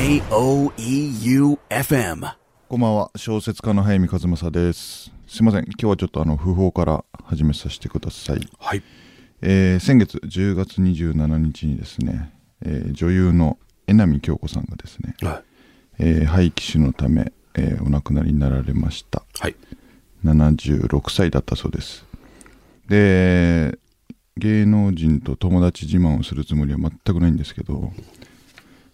J-O-E-U-F-M こんばんは、小説家の早見和正です。すいません、今日はちょっとあの、訃報から始めさせてください。はい。えー先月10月27日にですね、えー女優の江波京子さんがですね、はえー肺気腫のため、えーお亡くなりになられました。い。76歳だったそうです。で、芸能人と友達自慢をするつもりは全くないんですけど、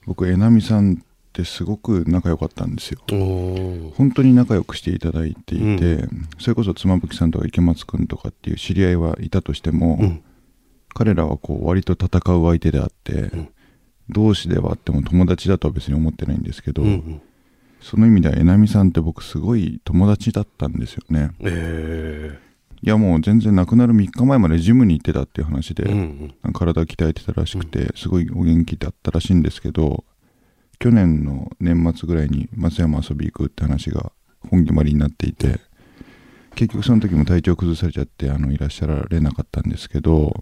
僕、江波さんってすごく仲良かったんですよ。本当に仲良くしていただいていて、それこそ妻夫木さんとか池松君とかっていう知り合いはいたとしても、うん。彼らはこう割と戦う相手であって、ん。同士ではあっても友達だとは別に思ってないんですけど、うんうん。その意味では江波さんって僕すごい友達だったんですよね。えいやもう全然亡くなる3日前までジムに行ってたっていう話で、ー。うんうん。体鍛えてたらしくて、すごいお元気だったらしいんですけど去年の年末ぐらいに松山遊び行くって話が本決まりになっていて結局その時も体調崩されちゃってあのいらっしゃられなかったんですけど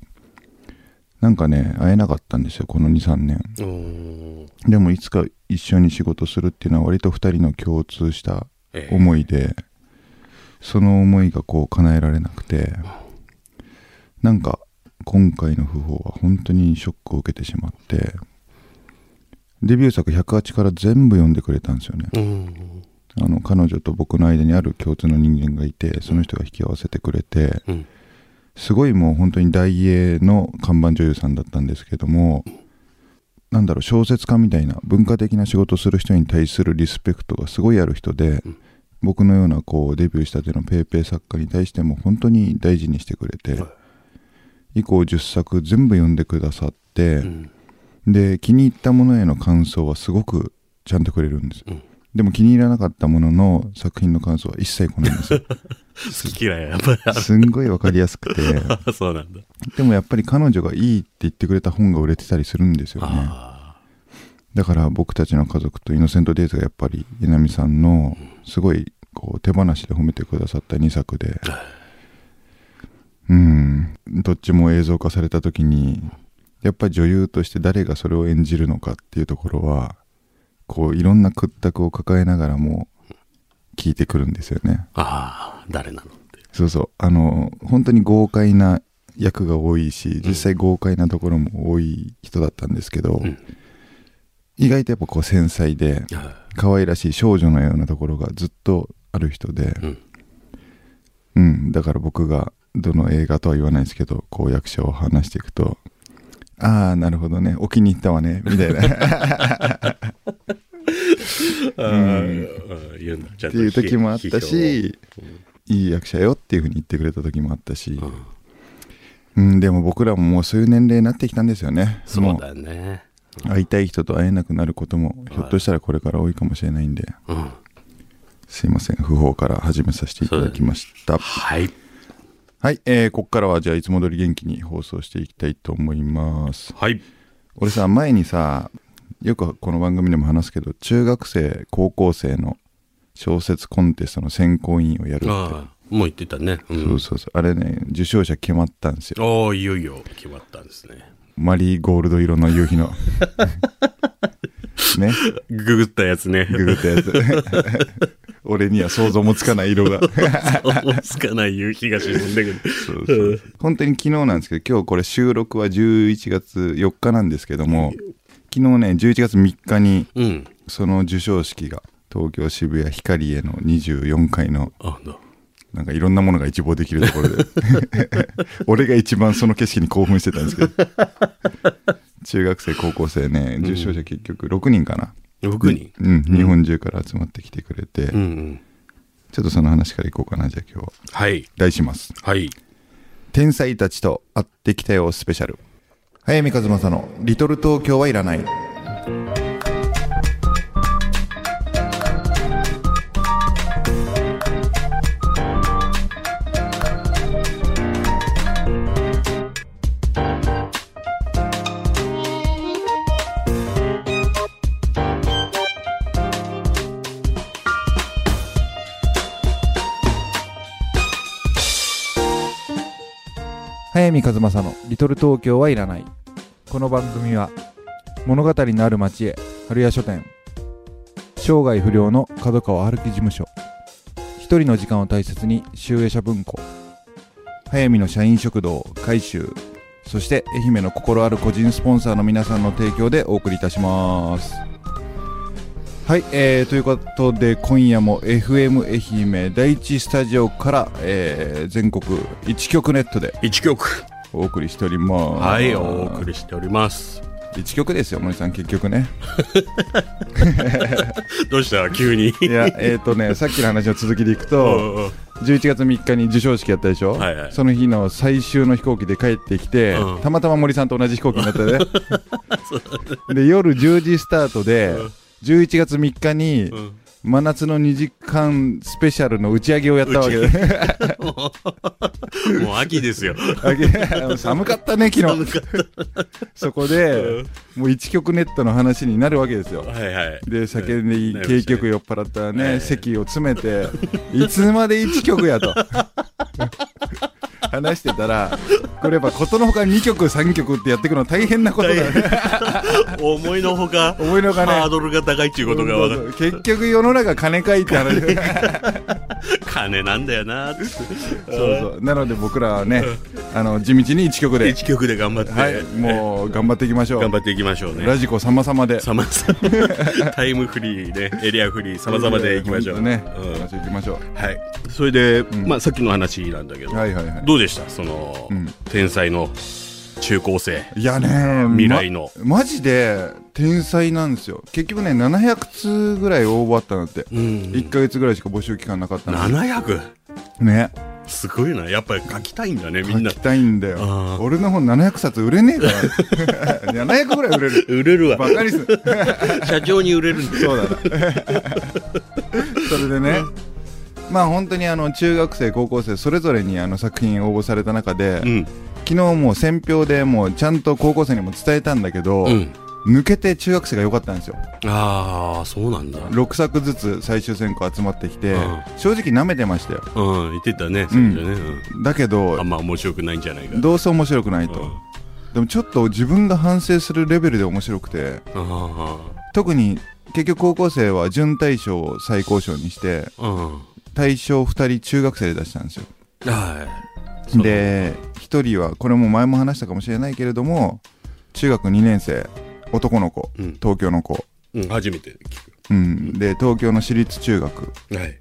なんかね会えなかったんですよこの23年でもいつか一緒に仕事するっていうのは割と2人の共通したえー思いでその思いがこう叶えられなくてなんか今回の訃報は本当にショックを受けてしまってデビュー作108から全部読んでくれたんですよね。うんあの彼女と僕の間にある共通の人間がいてその人が引き合わせてくれてうん。すごいもう本当に大英の看板女優さんだったんですけどもなんだろう小説家みたいな文化的な仕事をする人に対するリスペクトがすごいある人で、うん僕のようなこうデビューしたてのペーペー作家に対しても本当に大事にしてくれて、は以降10作全部読んでくださって、うん。で気に入ったものへの感想はすごくちゃんとくれるんです、うん。でも気に入らなかったものの作品の感想は一切来ないんですよ。好き嫌いやっぱりあすんごいわかりやすくて。る。そうなんだ。でもやっぱり彼女がいいって言ってくれた本が売れてたりするんですよね。あだから僕たちの家族とイノセントデイズがやっぱり稲見さんのすごいこう手放しで褒めてくださった2作で。うん。どっちも映像化された時にやっぱり女優として誰がそれを演じるのかっていうところはこういろんな屈託を抱えながらも聞いてくるんですよね。あ。ああ、誰なのって。そうそう。あの本当に豪快な役が多いし実際豪快なところも多い人だったんですけど、うん意外とやっぱこう繊細では可愛らしい少女のようなところがずっとある人でい、うん。うん、だから僕がどの映画とは言わないですけどこう役者を話していくと「ああなるほどね。お気に入ったわね」みたいな。うん。だ。ちゃんていう時もあったし批いい役者よっていうふうに言ってくれた時もあったし。うん。うん、でも僕らももうそういう年齢になってきたんですよね。そうだよね。会いたい人と会えなくなることもひょっとしたらこれから多いかもしれないんでうん。すいません不法から始めさせていただきましたはい。はい、えー、ここからはじゃあいつも通り元気に放送していきたいと思いますはい。俺さ前にさよくこの番組でも話すけど中学生高校生の小説コンテストの選考委員をやるって、ああ、もう言ってたね。う。そうんそうそうあれね受賞者決まったんですよおお、いよいよ決まったんですね。マリーゴールド色の夕日の ねググったやつね。ググったやつ 俺には想像もつかない色がつかない夕日が沈んでくる。そうそう本当に昨日なんですけど今日これ収録は11月4日なんですけども昨日ね11月3日にうん。その授賞式が東京渋谷ヒカリエの24階のあの、なんかいろんなものが一望できるところで。俺が一番その景色に興奮してたんですけど。中学生高校生ね受賞者結局6人かな、6人。うん日本中から集まってきてくれて、うんうん。ちょっとその話からいこうかなじゃあ今日は。はい。題します。はい。天才たちと会ってきたよスペシャル。早見和正の「リトル東京はいらない」見和正の「リトル東京はいらない」この番組は物語のある町へ春屋書店。生涯不良の角川春樹事務所。一人の時間を大切に集英社文庫。早見の社員食堂改修。そして愛媛の心ある個人スポンサーの皆さんの提供でお送りいたします。はい、えー、ということで今夜も FM 愛媛第一スタジオから、えー全国1曲ネットで一曲。お送りしております。はいお送りしております。1曲ですよ森さん結局ね。どうした？急に。いやえっ、とねさっきの話の続きでいく うとんうん。11月3日に授賞式やったでしょ、はいはい。その日の最終の飛行機で帰ってきて、うん。たまたま森さんと同じ飛行機になったね。で夜10時スタートで、うん11月3日にうん。真夏の2時間スペシャルの打ち上げをやったわけ。で もう秋ですよ。寒かったね昨日。そこで、もう1曲ネットの話になるわけですよ。はいはい。で酒にね。景局酔っ払ったらね、はい席を詰めていつまで1曲やと話してたらこれやっぱことのほか2曲3曲ってやっていくの大変なことだよね思いのほか思いのほかね。ハードルが高いっていうことが分かる結局世の中金かいって話。そ う金なんだよな。ってそう。なので僕らはねあの地道に1曲で。一曲で頑張って、はい。もう頑張っていきましょう。頑張っていきましょうね。ラジコ様々で。さまざまタイムフリーね。エリアフリーさまざまでいきましょう、ね、うん。行きましょはい。それで、ん。まあさっきの話なんだけど、うはいはいはい。どうでしたその、うん。天才の中高生。いやね未来の。まマジで天才なんですよ。結局ね700通ぐらい応募あったのって、うん。1ヶ月ぐらいしか募集期間なかったの700ね。すごいな。やっぱり書きたいんだねみんな書きたいんだよ。俺の本700冊売れねえから。700ぐらい売れる。売れるわ。バカにすん 社長に売れるんだそうだな。それでねまあ本当にあの中学生高校生それぞれにあの作品応募された中で、うん。昨日もう選票でもうちゃんと高校生にも伝えたんだけど、うん。抜けて中学生が良かったんですよ。ああそうなんだ。6作ずつ最終選考集まってきて、うん。正直舐めてましたよ。うん言ってたねそれじゃね、だけうん。どあんま面白くないんじゃないか。どうせ面白くないと、うん。でもちょっと自分が反省するレベルで面白くてあ特に結局高校生は準大賞を最高賞にしてあうん大賞2人中学生で出したんですよ。はい。で1人はこれも前も話したかもしれないけれども中学2年生男の子うん。東京の子、うん初めて聞うん、で東京の私立中学。くはい。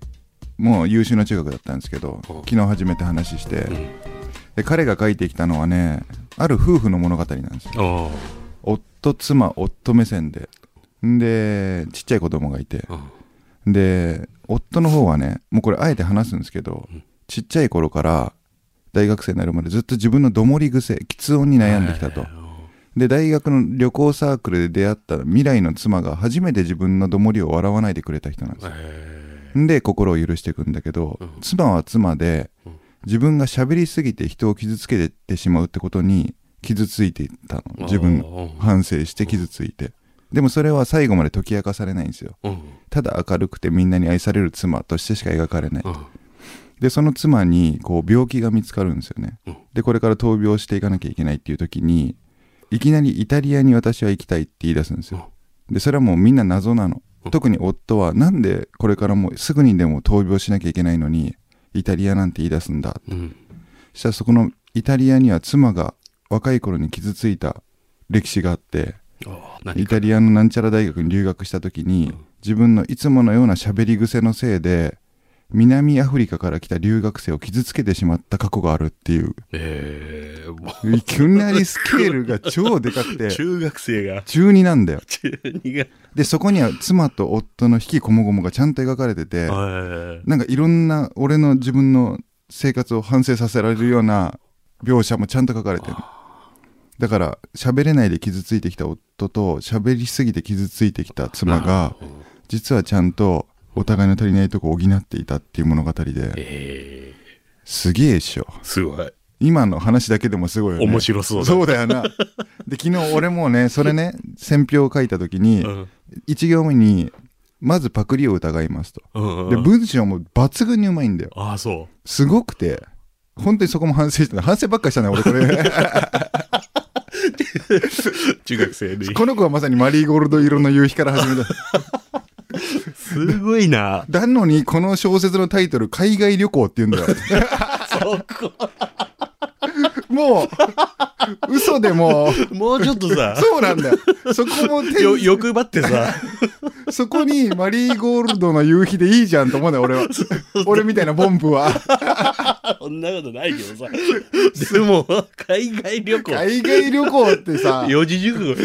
もう優秀な中学だったんですけどう。ん昨日初めて話して。うん。で彼が書いてきたのはねある夫婦の物語なんですよ。あ夫妻夫目線で。んでちっちゃい子供がいて。あで夫の方はねもうこれあえて話すんですけど、うん。ちっちゃい頃から大学生になるまでずっと自分のどもり癖喫音に悩んできたと、で大学の旅行サークルで出会った未来の妻が初めて自分のどもりを笑わないでくれた人なんですよ。で心を許していくんだけど、うん。妻は妻で、うん。自分が喋りすぎて人を傷つけてしまうってことに傷ついていったの。自分反省して傷ついてでもそれは最後まで解き明かされないんですよ。うん。ただ明るくてみんなに愛される妻としてしか描かれない。うん。でその妻にこう病気が見つかるんですよね、うん。でこれから闘病していかなきゃいけないっていう時にいきなりイタリアに私は行きたいって言い出すんですよ。でそれはもうみんな謎なの。うん。特に夫はなんでこれからもうすぐにでも闘病しなきゃいけないのにイタリアなんて言い出すんだ。うん。そしたらそこのイタリアには妻が若い頃に傷ついた歴史があってイタリアのなんちゃら大学に留学した時に、自分のいつものような喋り癖のせいで南アフリカから来た留学生を傷つけてしまった過去があるっていう。ええもう。いきなりスケールが超でかくて。中学生が。中2なんだよ。中二が。でそこには妻と夫の引きこもごもがちゃんと描かれててはいなんかいろんな俺の自分の生活を反省させられるような描写もちゃんと書かれてるだから喋れないで傷ついてきた夫と喋りすぎて傷ついてきた妻がうん実はちゃんとお互いの足りないとこを補っていたっていう物語でええ。すげえっしょ。すごい。今の話だけでもすごいよね。面白そうだそうだよな。で昨日俺もねそれね選評を書いた時にうん。1行目にまずパクリを疑いますと。うんうんで文章も抜群にうまいんだよ。ああそすごくて本当にそこも反省してた。反省ばっかりしたね俺これ。う 中学生にこの子はまさにマリーゴールド色の夕日から始めたすごいな。なのに、この小説のタイトル、海外旅行って言うんだよ。そこ。もう、嘘でも、もうちょっとさ、そうなんだよ。そこも天よ、欲張ってさ、そこにマリーゴールドの夕日でいいじゃんと思うんだよ、俺は。俺みたいなボンプは。そんなことないけどさ。でも、海外旅行。海外旅行ってさ、い 四字熟語。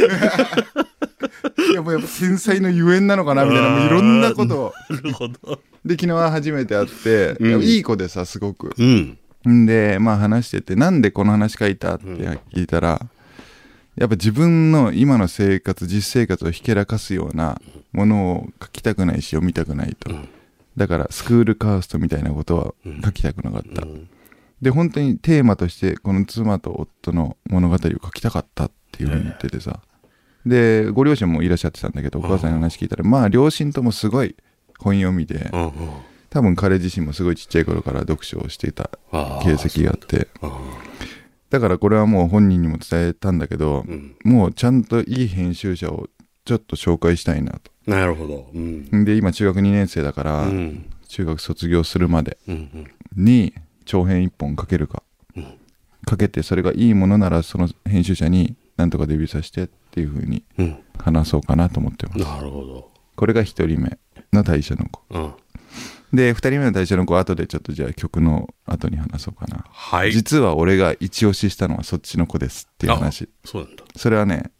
やもうやっぱ天才のゆえんなのかなみたいな、もういろんなことを。なるほど。で、昨日は初めて会って、うんいやいい子でさ、すごく。うん。んで、まあ話してて、なんでこの話書いたって聞いたら、やっぱ自分の今の生活、実生活をひけらかすようなものを書きたくないし、読みたくないと。うんだから、スクールカーストみたいなことは書きたくなかった。うん。で、本当にテーマとして、この妻と夫の物語を書きたかったっていうふうに言っててさ。で、ご両親もいらっしゃってたんだけど、お母さんの話聞いたら、まあ、両親ともすごい本読みで、多分彼自身もすごいちっちゃい頃から読書をしていた形跡があって、あだからこれはもう本人にも伝えたんだけどもうちゃんといい編集者をちょっと紹介したいなと。なるほど。うん。で、今中学2年生だから、うん。中学卒業するまで。に長編1本書けるか。うんかけて、それがいいものならその編集者になんとかデビューさせてっていうふうにうん。話そうかなと思ってます。なるほど。これが1人目の対象の子。うん。で、2人目の対象の子は後でちょっとじゃあ曲の後に話そうかな。はい。実は俺が一押ししたのはそっちの子ですっていう話。そうなんだ。それはね、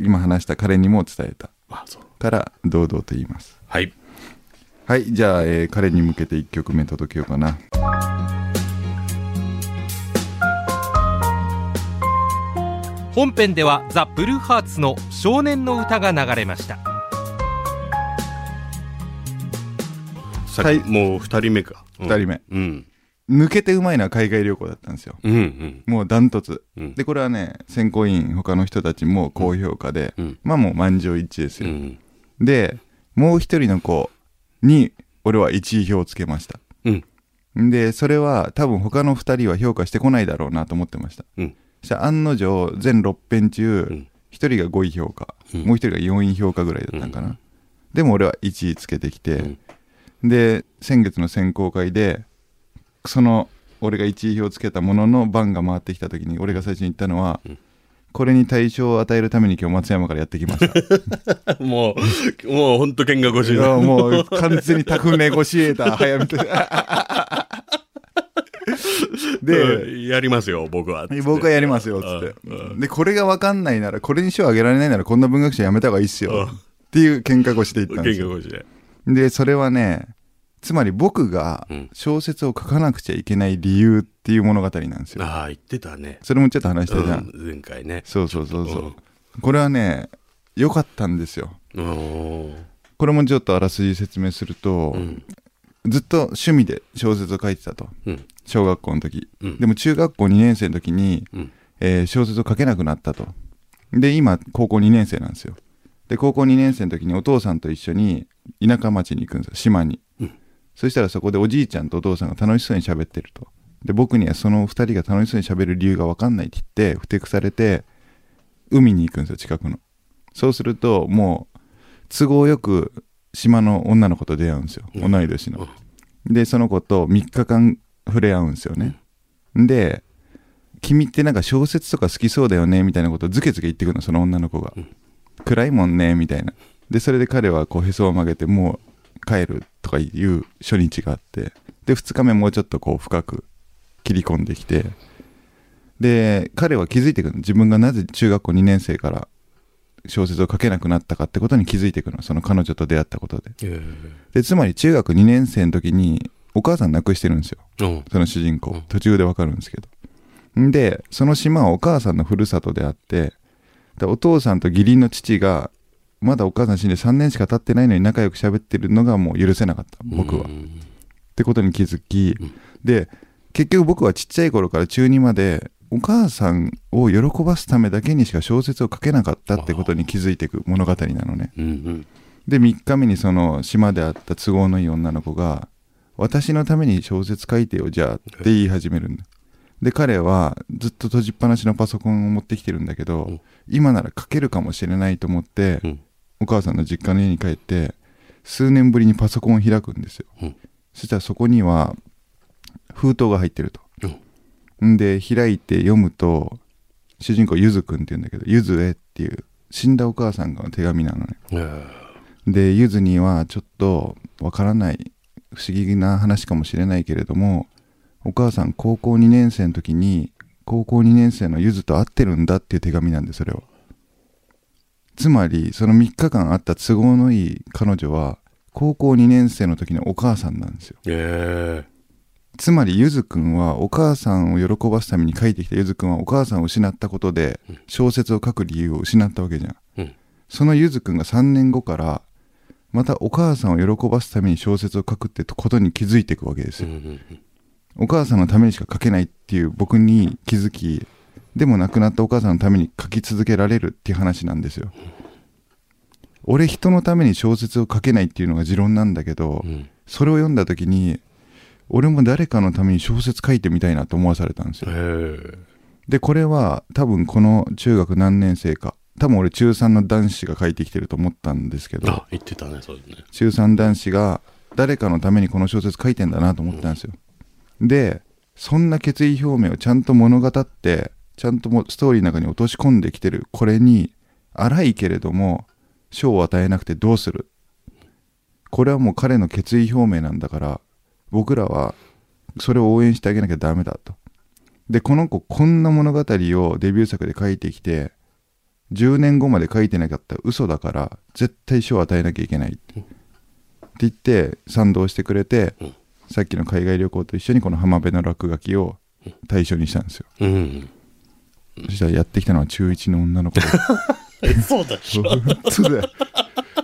今話した彼にも伝えたあ、そう。から堂々と言います。はい。はい、じゃあ、えー彼に向けて1曲目届けようかな。本編ではザ・ブルーハーツの少年の歌が流れましたさはいもう二人目か。2人目。うん。抜けてうまいのは海外旅行だったんですよ。うんうん。もうダントツ。うん。で、これはね、選考委員、他の人たちも高評価で、うん。まあもう満場一致ですよ。うん。で、もう一人の子に、俺は1位票をつけました。うん。で、それは多分他の2人は評価してこないだろうなと思ってました。うん。そしたら案の定、全6編中、うん1人が5位評価、うんもう1人が4位評価ぐらいだったんかな。うんでも俺は1位つけてきて、うんで、先月の選考会で、その俺が1位票つけたものの番が回ってきた時に俺が最初に言ったのは、うんこれに対象を与えるために今日松山からやってきました。もう、もう本当喧嘩腰いだ。やもう完全にタフネゴシエーター早めて。で、うんやりますよ、僕は。僕はやりますよ、つって。で、これが分かんないなら、これに賞あげられないなら、こんな文学賞やめた方がいいっすうんよ。っていう喧嘩腰で言ったんですよ。で、それはね、つまり僕がうん小説を書かなくちゃいけない理由っていう物語なんですよ。ああ、言ってたね。それもちょっと話したじゃん。うん前回ね。そうそうそうそう。これはね、良かったんですよ。これもちょっとあらすじ説明すると、うん。ずっと趣味で小説を書いてたと。うん。小学校の時。うん。でも中学校2年生の時に、うん。えー小説を書けなくなったと。で、今、高校2年生なんですよ。で、高校2年生の時にお父さんと一緒に田舎町に行くんですよ、島に。うんそしたらそこでおじいちゃんとお父さんが楽しそうに喋ってると。で、僕にはその2人が楽しそうに喋る理由が分かんないって言って、ふてくされて、海に行くんですよ、近くの。そうすると、もう、都合よく島の女の子と出会うんですよ、うん同い年の。で、その子と3日間触れ合うんですよね。で、君ってなんか小説とか好きそうだよねみたいなことをズケズケ言ってくるの、その女の子が。うん暗いもんねみたいな。で、それで彼はこうへそを曲げて、もう帰るとかいう初日があって、で、2日目もうちょっとこう深く切り込んできて、で、彼は気づいてくるの。自分がなぜ中学校2年生から小説を書けなくなったかってことに気づいてくるの。その彼女と出会ったことで。えで、つまり中学2年生の時にお母さん亡くしてるんですよ。その主人公うん。途中でわかるんですけど。んで、その島はお母さんのふるさとであって、でお父さんと義理の父が、まだお母さん死んで3年しか経ってないのに仲良く喋ってるのがもう許せなかった、僕は。っうんてことに気づきうん、で、結局僕はちっちゃい頃から中2まで、お母さんを喜ばすためだけにしか小説を書けなかったってことに気づいていく物語なのね。うんうん。で3日目にその島で会った都合のいい女の子が「私のために小説書いてよじゃあ」って言い始めるんだで彼はずっと閉じっぱなしのパソコンを持ってきてるんだけど、うん今なら書けるかもしれないと思って、うんお母さんの実家の家に帰って数年ぶりにパソコンを開くんですよ、うん。そしたらそこには封筒が入ってると、ん。で開いて読むと主人公ゆずくんって言うんだけど「ゆずへ」っていう死んだお母さんがの手紙なのね。えでゆずにはちょっとわからない不思議な話かもしれないけれどもお母さん高校2年生の時に高校2年生のゆずと会ってるんだっていう手紙なんでそれはつまりその3日間あった都合のいい彼女は高校2年生の時のお母さんなんですよ。え。つまりゆずくんはお母さんを喜ばすために書いてきたゆずくんはお母さんを失ったことで小説を書く理由を失ったわけじゃん、うん。そのゆずくんが3年後からまたお母さんを喜ばすために小説を書くってことに気づいていくわけですよ、うんうん。お母さんのためにしか書けないっていう僕に気づきでも亡くなったお母さんのために書き続けられるっていう話なんですよ。俺人のために小説を書けないっていうのが持論なんだけど、うん。それを読んだ時に俺も誰かのために小説書いてみたいなと思わされたんですよ。え。でこれは多分この中学何年生か多分俺中3の男子が書いてきてると思ったんですけどあ言ってたねそうですね。中3男子が誰かのためにこの小説書いてんだなと思ったんですよ、でそんな決意表明をちゃんと物語ってちゃんともうストーリーの中に落とし込んできてるこれに荒いけれども賞を与えなくてどうする。これはもう彼の決意表明なんだから僕らはそれを応援してあげなきゃダメだと。でこの子こんな物語をデビュー作で書いてきて10年後まで書いてなかったら嘘だから絶対賞を与えなきゃいけないって言って賛同してくれて、うん。さっきの海外旅行と一緒にこの浜辺の落書きを対象にしたんですよ、うんそしたらやってきたのは中1の女の子で。え そうだしょだよ。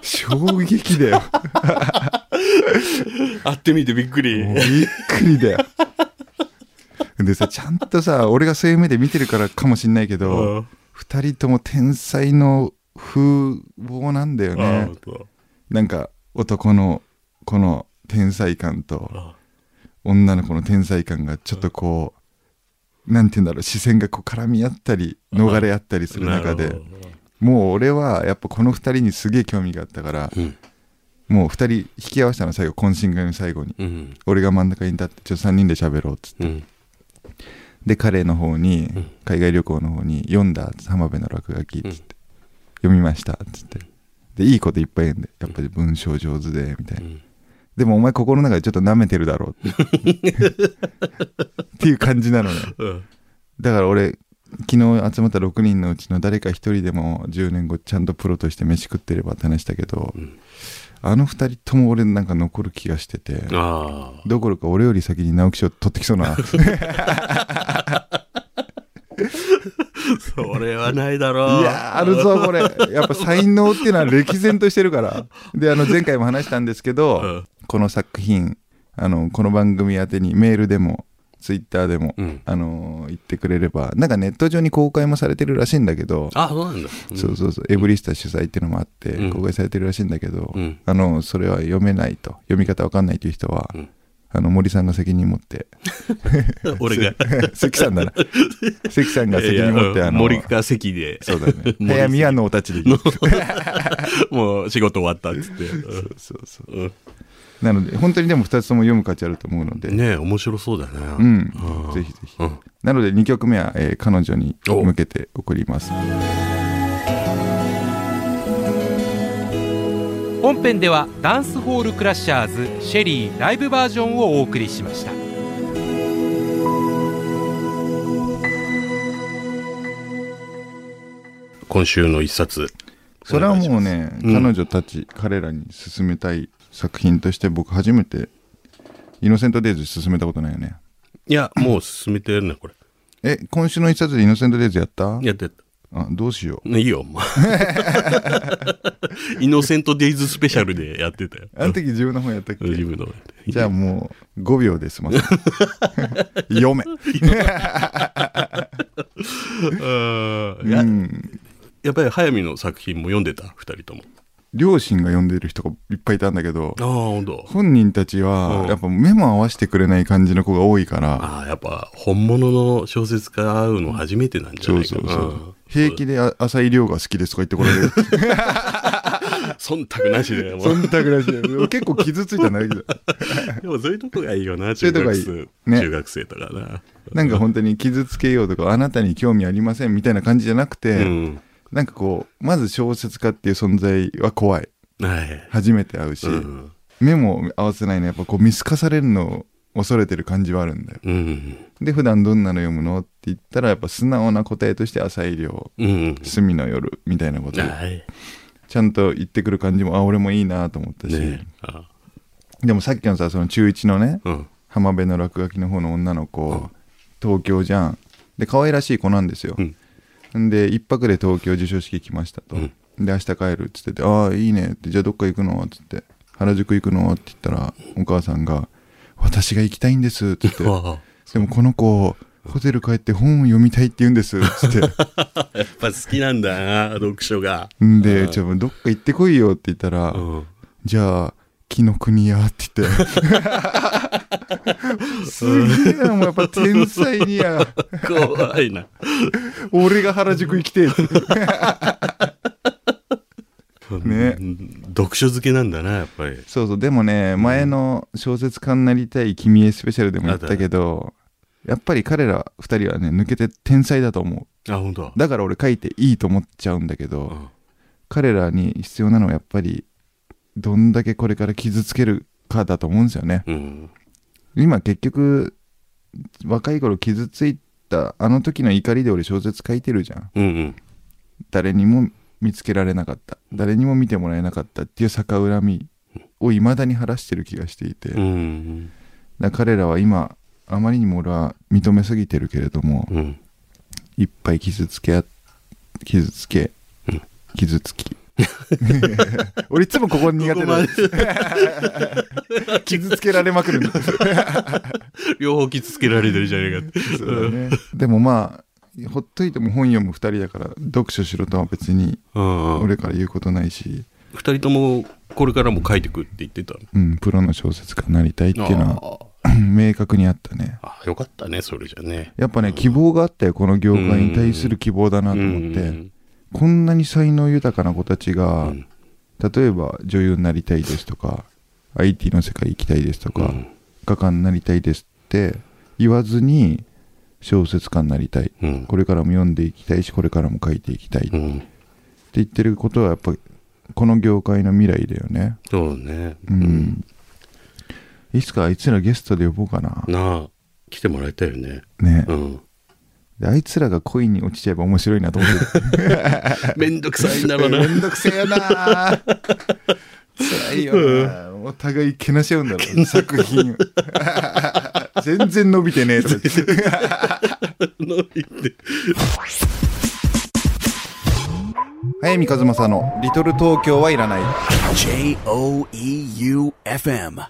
衝撃だよ。会ってみてびっくり。もうびっくりだよ。でさちゃんとさ俺がそういう目で見てるからかもしんないけうどん。二人とも天才の風貌なんだよあねなんか男のこの天才感とあ女の子の天才感がちょっとこうなんて言うんだろう視線がこう絡み合ったり逃れ合ったりする中でもう俺はやっぱこの二人にすげえ興味があったからうん。もう二人引き合わせたの最後懇親会の最後にうん。俺が真ん中に立ってちょっと3人で喋ろうっつって。うん。で彼の方にん。海外旅行の方に読んだ浜辺の落書きっつって、読みましたっつって。でいいこといっぱい言うんでやっぱり文章上手でみたいな、うんでもお前心の中でちょっと舐めてるだろう。っていう感じなのね。うん。だから俺昨日集まった6人のうちの誰か1人でも10年後ちゃんとプロとして飯食ってればって話したけど、ん。あの2人とも俺なんか残る気がしててどころか俺より先に直木賞取ってきそうな。それはないだろう。いやーあるぞこれ。やっぱ才能っていうのは歴然としてるから。であの前回も話したんですけど、うんこの作品あのこの番組宛てにメールでもツイッターでも、うん。あの言ってくれればなんかネット上に公開もされてるらしいんだけど、あそうなんだ。そうそうそう。エブリスタ主催っていうのもあってうん。公開されてるらしいんだけど、うん。あのそれは読めないと。読み方わかんないという人は、うん。あの森さんが責任持って。俺が。関さんだな。関さんが責任持ってあの森か席で。そうだね。森早見屋のお立ちでもう仕事終わったっつって。そうそう。うんなので本当にでも2つとも読む価値あると思うので、ねえ面白そうだね。うん。うん。ぜひぜひ、うん。なので2曲目は、えー彼女に向けて送ります。本編ではダンスホールクラッシャーズシェリーライブバージョンをお送りしました。今週の一冊。それはもうね、うん。彼女たち彼らに勧めたい作品として僕初めてイノセントデイズ勧めたことないよね。いやもう進めてるねこれ。え今週の一冊でイノセントデイズやった？やってやっあどうしよう。たいいよもう イノセントデイズスペシャルでやってたよ。あの時自分の本やったっけ？自分のじゃあもう5秒ですまず 読め。うん。やっぱり早見の作品も読んでた二人とも両親が読んでる人がいっぱいいたんだけど本人たちうんはやっぱ目も合わせてくれない感じの子が多いからああやっぱ本物の小説家会うの初めてなんじゃそうないかなそうそう平気であ浅井亮が好きですとか言ってこられる 忖度なしで。忖度なしで。俺結構傷ついたんだけど。でもそういうとこがいいよな、中学生。ね中学生とかな。なんか本当に傷つけようとか、あなたに興味ありませんみたいな感じじゃなくて、うん。なんかこう、まず小説家っていう存在は怖い。はい。初めて会うし、うん。目も合わせないのやっぱこう見透かされるのを恐れてる感じはあるんだよ。うん。で、普段どんなの読むのって言ったら、やっぱ素直な答えとして浅井亮、うん。隅の夜みたいなことではい。ちゃんと言ってくる感じも、あ、俺もいいなと思ったし、ねあでもさっきのさ、その中1のね、うん。浜辺の落書きの方の女の子、東京じゃん。で、可愛らしい子なんですよ。んで、一泊で東京授賞式来ましたと。うん。で、明日帰るっつってて、ああ、いいね。って、じゃあどっか行くの？っつって、原宿行くの？って言ったら、お母さんが、私が行きたいんですって言って、わ でもこの子、ホテル帰って本を読みたいって言うんですっつって、あ やっぱ好きなんだな、読書が。んで、ちょ、どっか行ってこいよって言ったら、うん。じゃあ、紀の国やって言って。すげえな、もうやっぱ天才にや。怖いな。俺が原宿行きてえ。ねうん読書好きなんだな、やっぱり。そうそう、でもね、前の小説家になりたい君へスペシャルでも言ったけど、やっぱり彼ら二人はね、抜けて天才だと思う。あ、本当？だから俺書いていいと思っちゃうんだけど、うん彼らに必要なのはやっぱり、どんだけこれから傷つけるかだと思うんですよね。うん。今結局、若い頃傷ついたあの時の怒りで俺小説書いてるじゃん。うんうん。誰にも見つけられなかった。誰にも見てもらえなかったっていう逆恨みを未だに晴らしてる気がしていて。うん。だから彼らは今、あまりにも俺は認めすぎてるけれども、うん。いっぱい傷つけあ、傷つけ、傷つき。俺いつもここ苦手だ。傷つけられまくるんだ。両方傷つけられてるじゃねえかって。そうだね。でもまあ、ほっといても本読む二人だから、読書しろとは別に。俺から言うことないし、二人ともこれからも書いてくって言ってたの。うん、プロの小説家になりたいっていうのは、あ 明確にあったね。あ、よかったね、それじゃね。やっぱね、希望があったよ、この業界に対する希望だなと思って。うんこんなに才能豊かな子たちが、うん。例えば女優になりたいですとか IT の世界行きたいですとか、うん。画家になりたいですって言わずに小説家になりたい、うん。これからも読んでいきたいしこれからも書いていきたいってうん。言ってることはやっぱこの業界の未来だよね。そうね。うん、いつかあいつらゲストで呼ぼうかな。なあ、来てもらいたいよね。ね、うん。であいつらが恋に落ちちゃえば面白いなと思ってる。めんどくさいんだろうめな。んどくせえよな。辛いよな。お互いけなし合うんだろう作品 全然伸びてねえとか言って。伸びて。早見和正の「リトル東京はいらない」J O E U F M.